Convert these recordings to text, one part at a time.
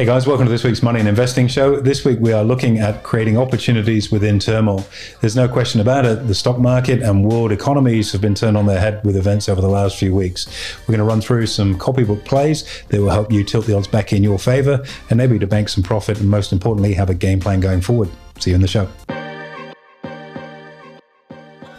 Hey guys, welcome to this week's Money and Investing Show. This week we are looking at creating opportunities within turmoil. There's no question about it. The stock market and world economies have been turned on their head with events over the last few weeks. We're going to run through some copybook plays that will help you tilt the odds back in your favor, enable you to bank some profit, and most importantly, have a game plan going forward. See you in the show.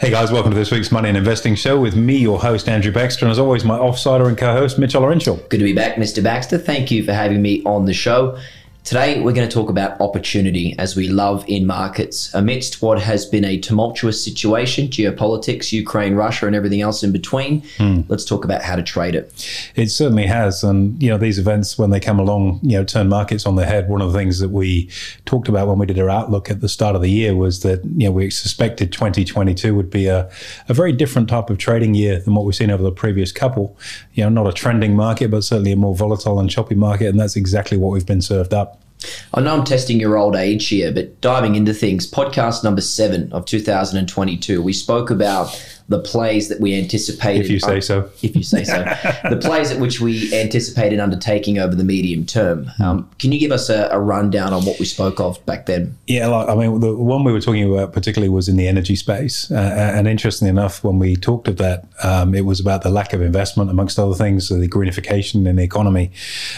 Hey guys, welcome to this week's Money and Investing Show with me, your host, Andrew Baxter, and as always, my offsider and co host, Mitchell Laurential. Good to be back, Mr. Baxter. Thank you for having me on the show. Today, we're going to talk about opportunity as we love in markets. Amidst what has been a tumultuous situation, geopolitics, Ukraine, Russia, and everything else in between, hmm. let's talk about how to trade it. It certainly has. And, you know, these events, when they come along, you know, turn markets on their head. One of the things that we talked about when we did our outlook at the start of the year was that, you know, we suspected 2022 would be a, a very different type of trading year than what we've seen over the previous couple. You know, not a trending market, but certainly a more volatile and choppy market. And that's exactly what we've been served up. I know I'm testing your old age here, but diving into things, podcast number seven of 2022, we spoke about the plays that we anticipated. If you say so. If you say so. the plays at which we anticipated undertaking over the medium term. Um, can you give us a, a, rundown on what we spoke of back then? Yeah, like, I mean, the one we were talking about particularly was in the energy space. Uh, and interestingly enough, when we talked of that, um, it was about the lack of investment, amongst other things, the greenification in the economy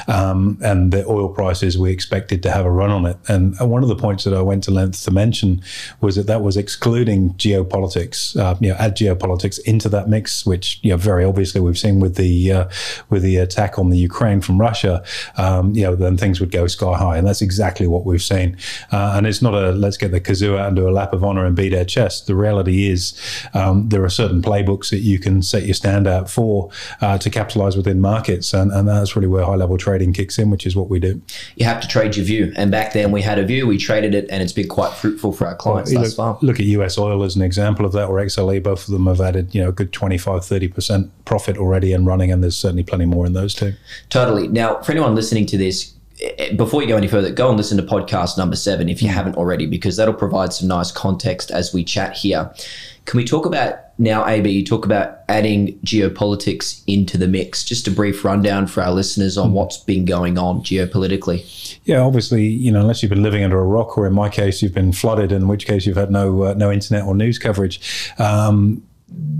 um, and the oil prices we expected to have a run on it. And one of the points that I went to length to mention was that that was excluding geopolitics. Uh, you know, add geopolitics politics into that mix, which you know very obviously we've seen with the uh, with the attack on the Ukraine from Russia, um, you know then things would go sky high, and that's exactly what we've seen. Uh, and it's not a let's get the kazoo out and do a lap of honor and beat our chest. The reality is um, there are certain playbooks that you can set your stand out for uh, to capitalize within markets, and, and that's really where high level trading kicks in, which is what we do. You have to trade your view, and back then we had a view, we traded it, and it's been quite fruitful for our clients well, thus look, far. Look at US oil as an example of that, or XLE, both of them have added, you know, a good 25, 30% profit already and running, and there's certainly plenty more in those too. Totally. Now, for anyone listening to this, eh, before you go any further, go and listen to podcast number seven if you mm. haven't already, because that'll provide some nice context as we chat here. Can we talk about now, AB, you talk about adding geopolitics into the mix. Just a brief rundown for our listeners on mm. what's been going on geopolitically. Yeah, obviously, you know, unless you've been living under a rock, or in my case, you've been flooded, in which case you've had no uh, no internet or news coverage. Um,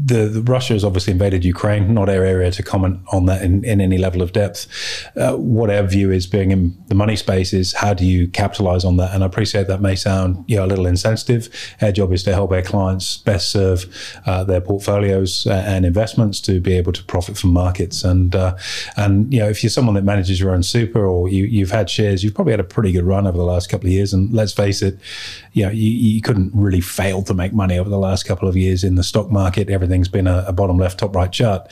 the, the, Russia has obviously invaded Ukraine. Not our area to comment on that in, in any level of depth. Uh, what our view is, being in the money space, is how do you capitalize on that? And I appreciate that may sound you know a little insensitive. Our job is to help our clients best serve uh, their portfolios and investments to be able to profit from markets. And uh, and you know if you're someone that manages your own super or you, you've had shares, you've probably had a pretty good run over the last couple of years. And let's face it, you know you, you couldn't really fail to make money over the last couple of years in the stock market. Everything everything's been a, a bottom left, top right chart.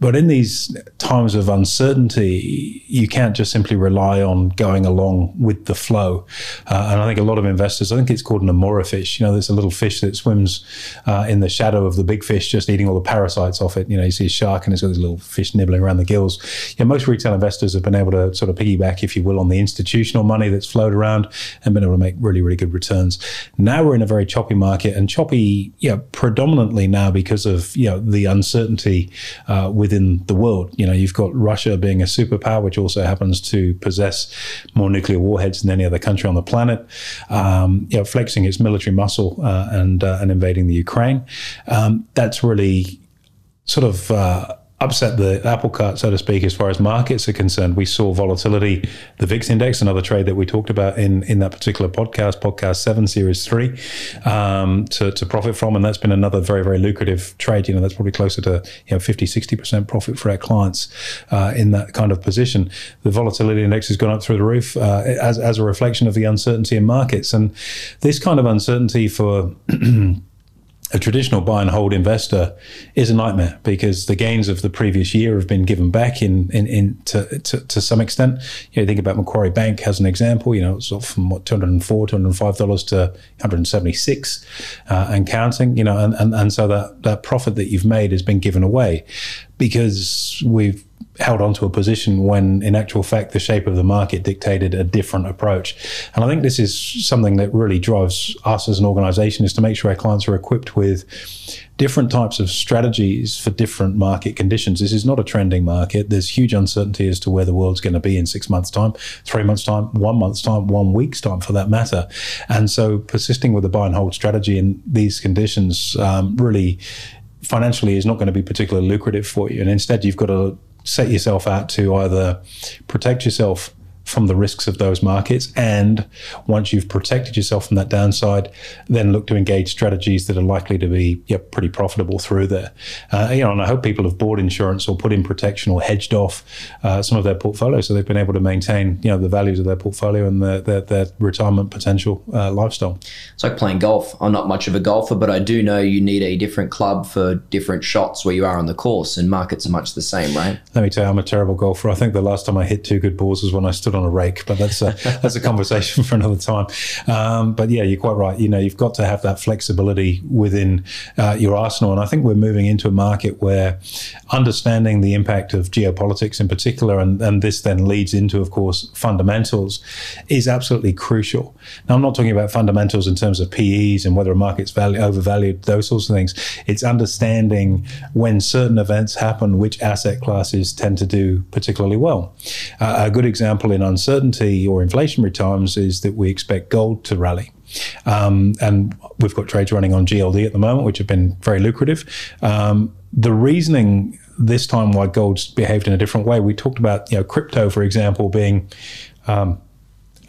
But in these times of uncertainty, you can't just simply rely on going along with the flow. Uh, and I think a lot of investors, I think it's called a remora fish. You know, there's a little fish that swims uh, in the shadow of the big fish, just eating all the parasites off it. You know, you see a shark and it's got these little fish nibbling around the gills. Yeah, most retail investors have been able to sort of piggyback, if you will, on the institutional money that's flowed around and been able to make really, really good returns. Now we're in a very choppy market and choppy, you know, predominantly now because of, you know, the uncertainty uh, with within the world. You know, you've got Russia being a superpower, which also happens to possess more nuclear warheads than any other country on the planet. Um, you know, flexing its military muscle uh, and uh, and invading the Ukraine. Um, that's really sort of uh, upset the apple cart, so to speak, as far as markets are concerned. We saw volatility, the VIX index, another trade that we talked about in, in that particular podcast, podcast seven, series three, um, to, to profit from. And that's been another very, very lucrative trade. You know, that's probably closer to, you know, 50, 60% profit for our clients uh, in that kind of position. The volatility index has gone up through the roof uh, as, as a reflection of the uncertainty in markets. And this kind of uncertainty for a traditional buy and hold investor is a nightmare because the gains of the previous year have been given back in, in, in to, to, to, some extent. You know, think about Macquarie Bank as an example, you know, it's sort from what, 204 $205 to 176 uh, and counting, you know, and, and, and so that, that profit that you've made has been given away because we've held onto a position when, in actual fact, the shape of the market dictated a different approach. And I think this is something that really drives us as an organization is to make sure our clients are equipped with different types of strategies for different market conditions. This is not a trending market. There's huge uncertainty as to where the world's going to be in six months' time, three months' time, one month's time, one week's time for that matter. And so persisting with a buy and hold strategy in these conditions um, really financially is not going to be particularly lucrative for you. And instead, you've got to set yourself out to either protect yourself from the risks of those markets. And once you've protected yourself from that downside, then look to engage strategies that are likely to be yeah, pretty profitable through there. Uh, you know, and I hope people have bought insurance or put in protection or hedged off uh, some of their portfolio, so they've been able to maintain you know the values of their portfolio and their their, their retirement potential uh, lifestyle. It's like playing golf. I'm not much of a golfer, but I do know you need a different club for different shots where you are on the course, and markets are much the same, right? Let me tell you, I'm a terrible golfer. I think the last time I hit two good balls was when I stood on a rake, but that's a, that's a conversation for another time. Um, but yeah, you're quite right. You know, you've got to have that flexibility within uh, your arsenal, and I think we're moving into a market where understanding the impact of geopolitics in particular, and, and this then leads into, of course, fundamentals, is absolutely crucial. Now, I'm not talking about fundamentals in terms of PEs and whether a market's value, overvalued, those sorts of things. It's understanding when certain events happen, which asset classes tend to do particularly well. Uh, a good example in uncertainty or inflationary times is that we expect gold to rally. Um, and we've got trades running on GLD at the moment, which have been very lucrative. Um, the reasoning this time why gold's behaved in a different way, we talked about, you know, crypto, for example, being um,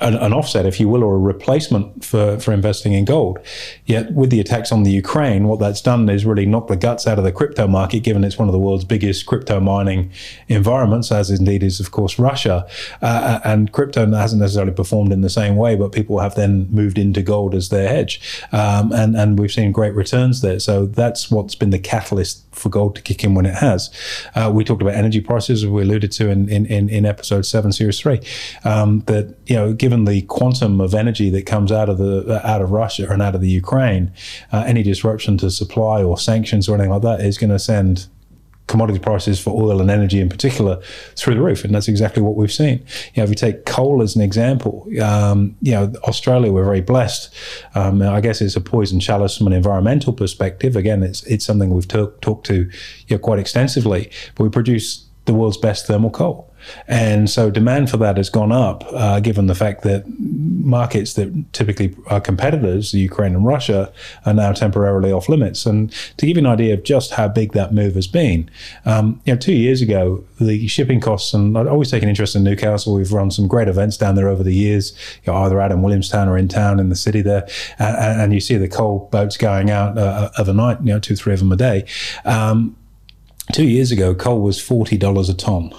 an, an, offset, if you will, or a replacement for, for investing in gold. Yet, with the attacks on the Ukraine, what that's done is really knocked the guts out of the crypto market, given it's one of the world's biggest crypto mining environments, as indeed is, of course, Russia. Uh, and crypto hasn't necessarily performed in the same way, but people have then moved into gold as their hedge. Um, and, and we've seen great returns there. So, that's what's been the catalyst for gold to kick in when it has. Uh, we talked about energy prices, we alluded to in, in, in, in episode seven, series three, um, that, you know, given the quantum of energy that comes out of the out of Russia and out of the Ukraine, uh, any disruption to supply or sanctions or anything like that is going to send commodity prices for oil and energy in particular through the roof, and that's exactly what we've seen. You know, if you take coal as an example, um, you know, Australia we're very blessed. Um, I guess it's a poison chalice from an environmental perspective. Again, it's it's something we've talked talked to you know, quite extensively, but we produce the world's best thermal coal. And so demand for that has gone up, uh, given the fact that markets that typically are competitors, Ukraine and Russia, are now temporarily off limits. And to give you an idea of just how big that move has been, um, you know, two years ago, the shipping costs, and I've always taken interest in Newcastle. We've run some great events down there over the years, you know, either out in Williamstown or in town in the city there. And, and you see the coal boats going out uh, overnight, you know, two, three of them a day. Um, two years ago, coal was $40 a tonne.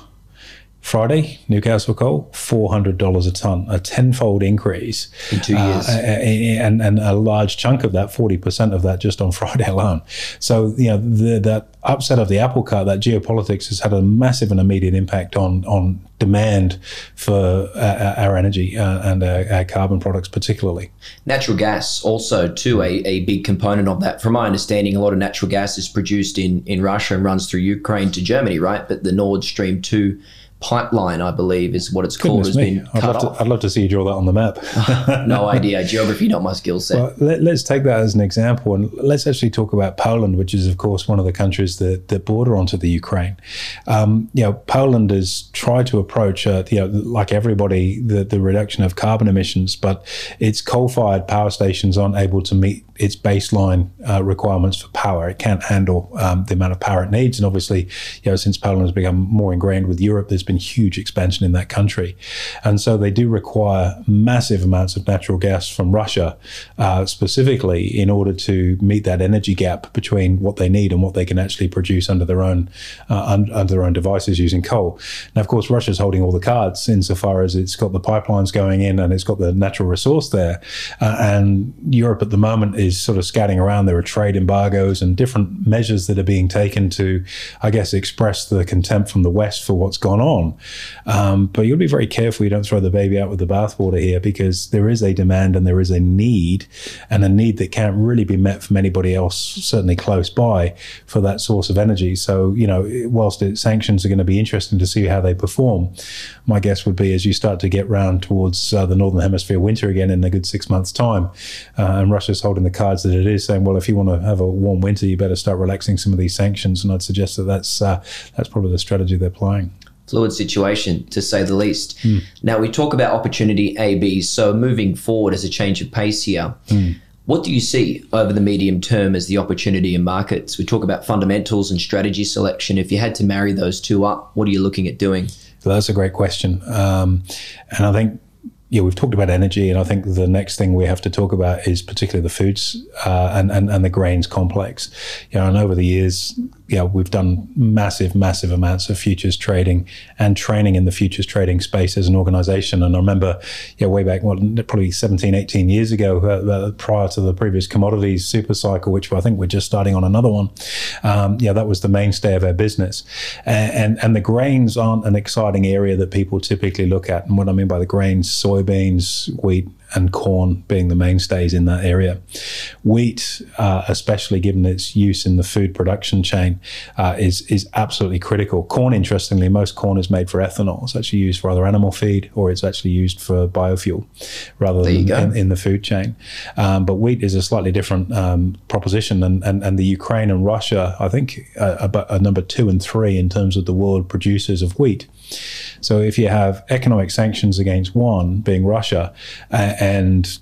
Friday, Newcastle coal, four hundred dollars a ton, a tenfold increase in two years, uh, and and a large chunk of that, forty percent of that, just on Friday alone. So you know the, that upset of the apple cart, that geopolitics has had a massive and immediate impact on on demand for uh, our energy uh, and our, our, carbon products, particularly. Natural gas, also, too, a, a big component of that. From my understanding, a lot of natural gas is produced in in Russia and runs through Ukraine to Germany, right? But the Nord Stream two pipeline, I believe, is what it's called, has been I'd cut love, off. to, I'd love to see you draw that on the map. no idea. Geography, not my skill set. Well, let, us take that as an example, and let's actually talk about Poland, which is, of course, one of the countries that, that border onto the Ukraine. Um, you know, Poland has tried to approach, uh, you know, like everybody, the, the reduction of carbon emissions, but its coal-fired power stations aren't able to meet its baseline uh, requirements for power. It can't handle um, the amount of power it needs, and obviously, you know, since Poland has become more ingrained with Europe, there's been huge expansion in that country. And so they do require massive amounts of natural gas from Russia, uh, specifically in order to meet that energy gap between what they need and what they can actually produce under their own uh, under their own devices using coal. Now, of course, Russia's holding all the cards insofar as it's got the pipelines going in and it's got the natural resource there. Uh, and Europe at the moment is is sort of scouting around. There are trade embargoes and different measures that are being taken to, I guess, express the contempt from the West for what's gone on. Um, but you'll be very careful you don't throw the baby out with the bathwater here because there is a demand and there is a need, and a need that can't really be met from anybody else, certainly close by, for that source of energy. So, you know, whilst it, sanctions are going to be interesting to see how they perform, my guess would be as you start to get round towards uh, the Northern Hemisphere winter again in a good six months' time, uh, and Russia's holding the cards that it is, saying, well, if you want to have a warm winter, you better start relaxing some of these sanctions. And I'd suggest that that's, uh, that's probably the strategy they're playing fluid situation to say the least. Mm. Now we talk about opportunity AB. So moving forward as a change of pace here, mm. what do you see over the medium term as the opportunity in markets? We talk about fundamentals and strategy selection. If you had to marry those two up, what are you looking at doing? So that's a great question, um, and I think yeah, we've talked about energy, and I think the next thing we have to talk about is particularly the foods uh, and, and and the grains complex. You know, and over the years, yeah, we've done massive, massive amounts of futures trading and training in the futures trading space as an organization. And I remember, yeah, way back, well, probably 17, 18 years ago, uh, uh, prior to the previous commodities super cycle, which I think we're just starting on another one. Um, yeah, that was the mainstay of our business. And, and, and the grains aren't an exciting area that people typically look at. And what I mean by the grains, soybeans, wheat, and corn being the mainstays in that area. Wheat, uh, especially given its use in the food production chain, uh, is is absolutely critical. Corn, interestingly, most corn is made for ethanol. It's actually used for other animal feed, or it's actually used for biofuel, rather than in, in, the food chain. Um, but wheat is a slightly different um, proposition, and, and and the Ukraine and Russia, I think, uh, are number two and three in terms of the world producers of wheat. So if you have economic sanctions against one, being Russia, uh, and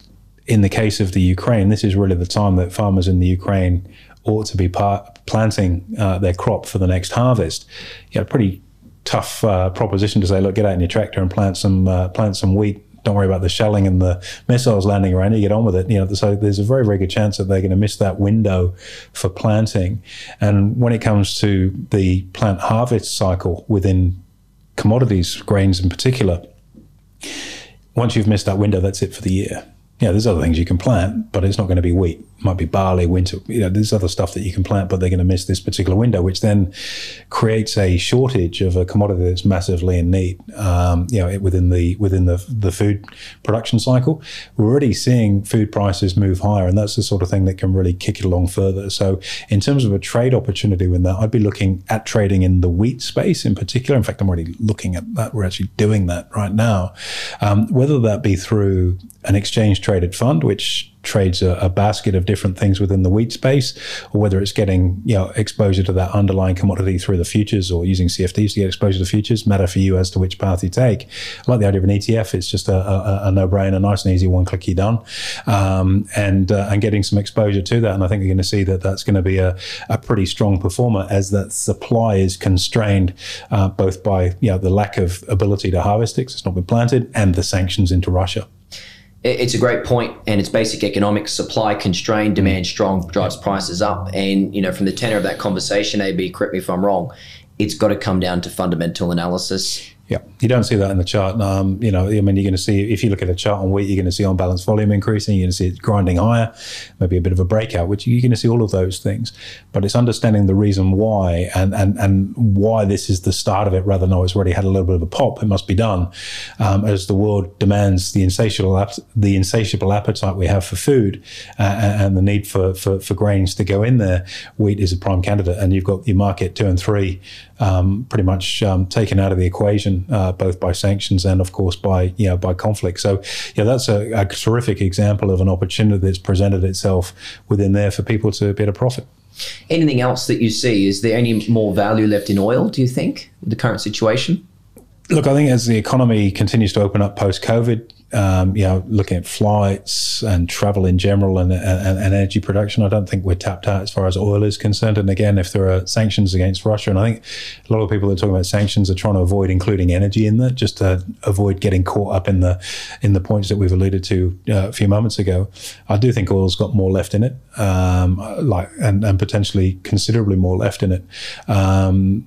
in the case of the Ukraine, this is really the time that farmers in the Ukraine ought to be part, planting uh, their crop for the next harvest. You know, pretty tough uh, proposition to say, look, get out in your tractor and plant some uh, plant some wheat. Don't worry about the shelling and the missiles landing around you. Get on with it. You know, so there's a very, very good chance that they're going to miss that window for planting. And when it comes to the plant harvest cycle within commodities, grains in particular, once you've missed that window, that's it for the year. Yeah, there's other things you can plant, but it's not going to be wheat might be barley, winter. You know, there's other stuff that you can plant, but they're going to miss this particular window, which then creates a shortage of a commodity that's massively in need. Um, you know, within the within the the food production cycle, we're already seeing food prices move higher, and that's the sort of thing that can really kick it along further. So, in terms of a trade opportunity with that, I'd be looking at trading in the wheat space in particular. In fact, I'm already looking at that. We're actually doing that right now, um, whether that be through an exchange traded fund, which trades a, a, basket of different things within the wheat space, or whether it's getting you know exposure to that underlying commodity through the futures or using CFDs to get exposure to futures. Matter for you as to which path you take. I like the idea of an ETF. It's just a, a, a no-brainer, nice and easy, one click you're done, um, and uh, and getting some exposure to that. And I think you're going to see that that's going to be a, a pretty strong performer as that supply is constrained uh, both by you know the lack of ability to harvest it, it's not been planted, and the sanctions into Russia it's a great point and it's basic economics supply constrained demand strong drives prices up. And you know from the tenor of that conversation ab correct me if i'm wrong it's got to come down to fundamental analysis yeah, you don't see that in the chart. Um, you know, I mean, you're going to see if you look at a chart on wheat, you're going to see on balance volume increasing. You're going to see it grinding higher, maybe a bit of a breakout, which you're going to see all of those things. But it's understanding the reason why and and and why this is the start of it, rather than oh, it's already had a little bit of a pop. It must be done um, as the world demands the insatiable the insatiable appetite we have for food uh, and the need for, for for grains to go in there. Wheat is a prime candidate, and you've got your market two and three um, pretty much um, taken out of the equation, uh, both by sanctions and, of course, by you know by conflict. So, yeah, that's a, a terrific example of an opportunity that's presented itself within there for people to be able to profit. Anything else that you see? Is there any more value left in oil? Do you think the current situation? Look, I think as the economy continues to open up post COVID, um, you know, looking at flights and travel in general and, and, and, energy production, I don't think we're tapped out as far as oil is concerned. And again, if there are sanctions against Russia, and I think a lot of people that are talking about sanctions are trying to avoid including energy in that, just to avoid getting caught up in the in the points that we've alluded to uh, a few moments ago. I do think oil's got more left in it, um, like and, and potentially considerably more left in it. Um,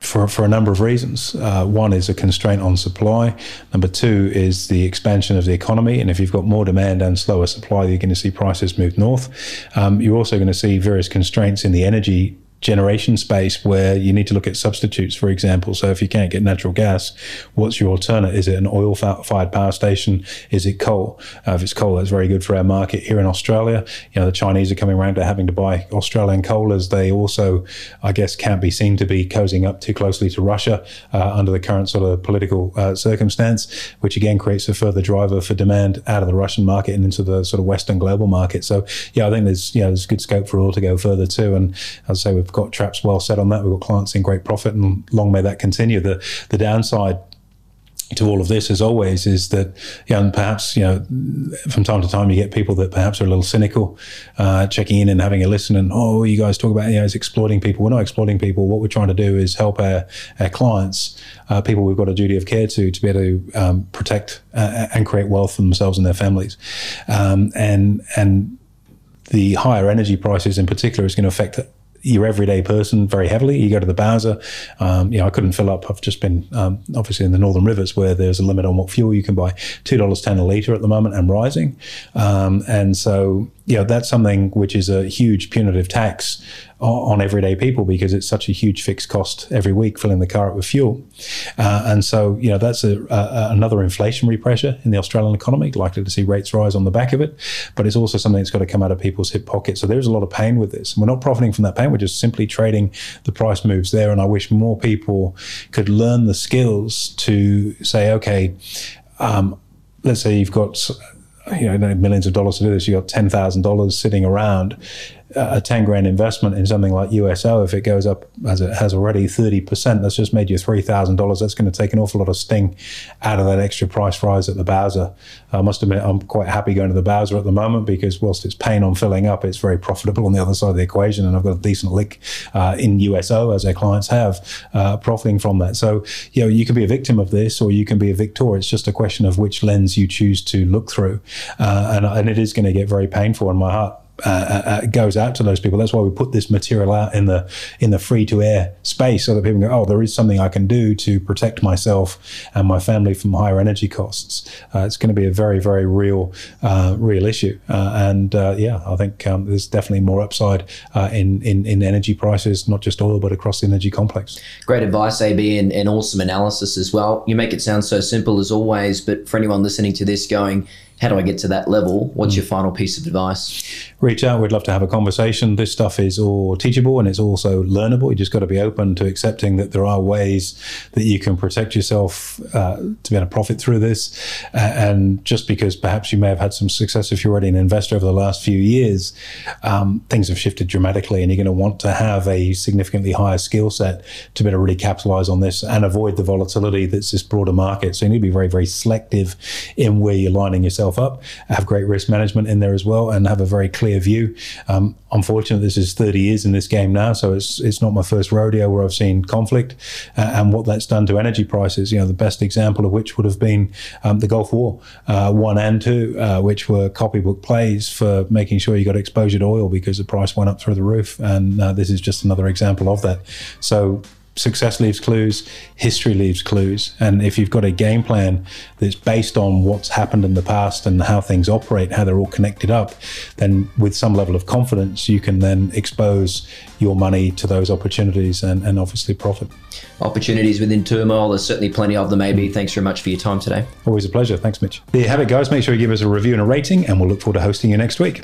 for, for a number of reasons. Uh, one is a constraint on supply. Number two is the expansion of the economy. And if you've got more demand and slower supply, you're going to see prices move north. Um, you're also going to see various constraints in the energy generation space where you need to look at substitutes, for example. So if you can't get natural gas, what's your alternate? Is it an oil fired power station? Is it coal? Uh, if it's coal, that's very good for our market here in Australia. You know, the Chinese are coming around to having to buy Australian coal as they also, I guess, can't be seen to be cozying up too closely to Russia uh, under the current sort of political uh, circumstance, which again creates a further driver for demand out of the Russian market and into the sort of Western global market. So yeah, I think there's, you know, there's good scope for oil to go further too. And as I say, we've got traps well set on that. We've got clients in great profit, and long may that continue. The the downside to all of this, as always, is that, you and perhaps, you know, from time to time you get people that perhaps are a little cynical, uh, checking in and having a listen and, oh, you guys talk about, you know, is exploiting people. We're not exploiting people. What we're trying to do is help our, our clients, uh, people we've got a duty of care to, to be able to um, protect uh, and create wealth for themselves and their families. Um, and, and, the higher energy prices in particular is going to affect your everyday person very heavily. You go to the Bowser, um, you know, I couldn't fill up. I've just been um, obviously in the Northern Rivers where there's a limit on what fuel you can buy, two dollars ten a litre at the moment and rising. Um, and so you know, that's something which is a huge punitive tax on, everyday people because it's such a huge fixed cost every week filling the car up with fuel. Uh, and so, you know, that's a, a, another inflationary pressure in the Australian economy, likely to see rates rise on the back of it. But it's also something that's got to come out of people's hip pockets. So there's a lot of pain with this. And we're not profiting from that pain. We're just simply trading the price moves there. And I wish more people could learn the skills to say, okay, um, let's say you've got you know millions of dollars to do this. You've got ten thousand dollars sitting around. A ten grand investment in something like USO, if it goes up as it has already thirty percent, that's just made you three thousand dollars. That's going to take an awful lot of sting out of that extra price rise at the Bowser. I must admit, I'm quite happy going to the Bowser at the moment because whilst it's pain on filling up, it's very profitable on the other side of the equation, and I've got a decent lick uh, in USO as our clients have, uh, profiting from that. So you know, you can be a victim of this, or you can be a victor. It's just a question of which lens you choose to look through uh, and, and it is going to get very painful in my heart uh, uh, uh, goes out to those people. That's why we put this material out in the in the free to air space, so that people go, oh, there is something I can do to protect myself and my family from higher energy costs. Uh, it's going to be a very very real uh, real issue, uh, and yeah, I think um, there's definitely more upside in, in in energy prices, not just oil, but across the energy complex. Great advice, AB, and, and awesome analysis as well. You make it sound so simple as always, but for anyone listening to this, going how do I get to that level? What's mm. your final piece of advice? Reach out. We'd love to have a conversation. This stuff is all teachable and it's also learnable. You just got to be open to accepting that there are ways that you can protect yourself uh, to be able to profit through this. Uh, and just because perhaps you may have had some success if you're already an investor over the last few years, um, things have shifted dramatically and you're going to want to have a significantly higher skill set to be able to really capitalize on this and avoid the volatility that's this broader market. So you need to be very, very selective in where you're lining yourself up, have great risk management in there as well, and have a very clear view. Um, unfortunately, this is 30 years in this game now, so it's it's not my first rodeo where I've seen conflict uh, and what that's done to energy prices. You know, the best example of which would have been um, the Gulf War, uh, one and two, uh, which were copybook plays for making sure you got exposure to oil because the price went up through the roof, and uh, this is just another example of that. So success leaves clues, history leaves clues. And if you've got a game plan that's based on what's happened in the past and how things operate, how they're all connected up, then with some level of confidence, you can then expose your money to those opportunities and, and obviously profit. Opportunities within turmoil, there's certainly plenty of them, maybe. Thanks very much for your time today. Always a pleasure. Thanks, Mitch. There you have it, guys. Make sure you give us a review and a rating, and we'll look forward to hosting you next week.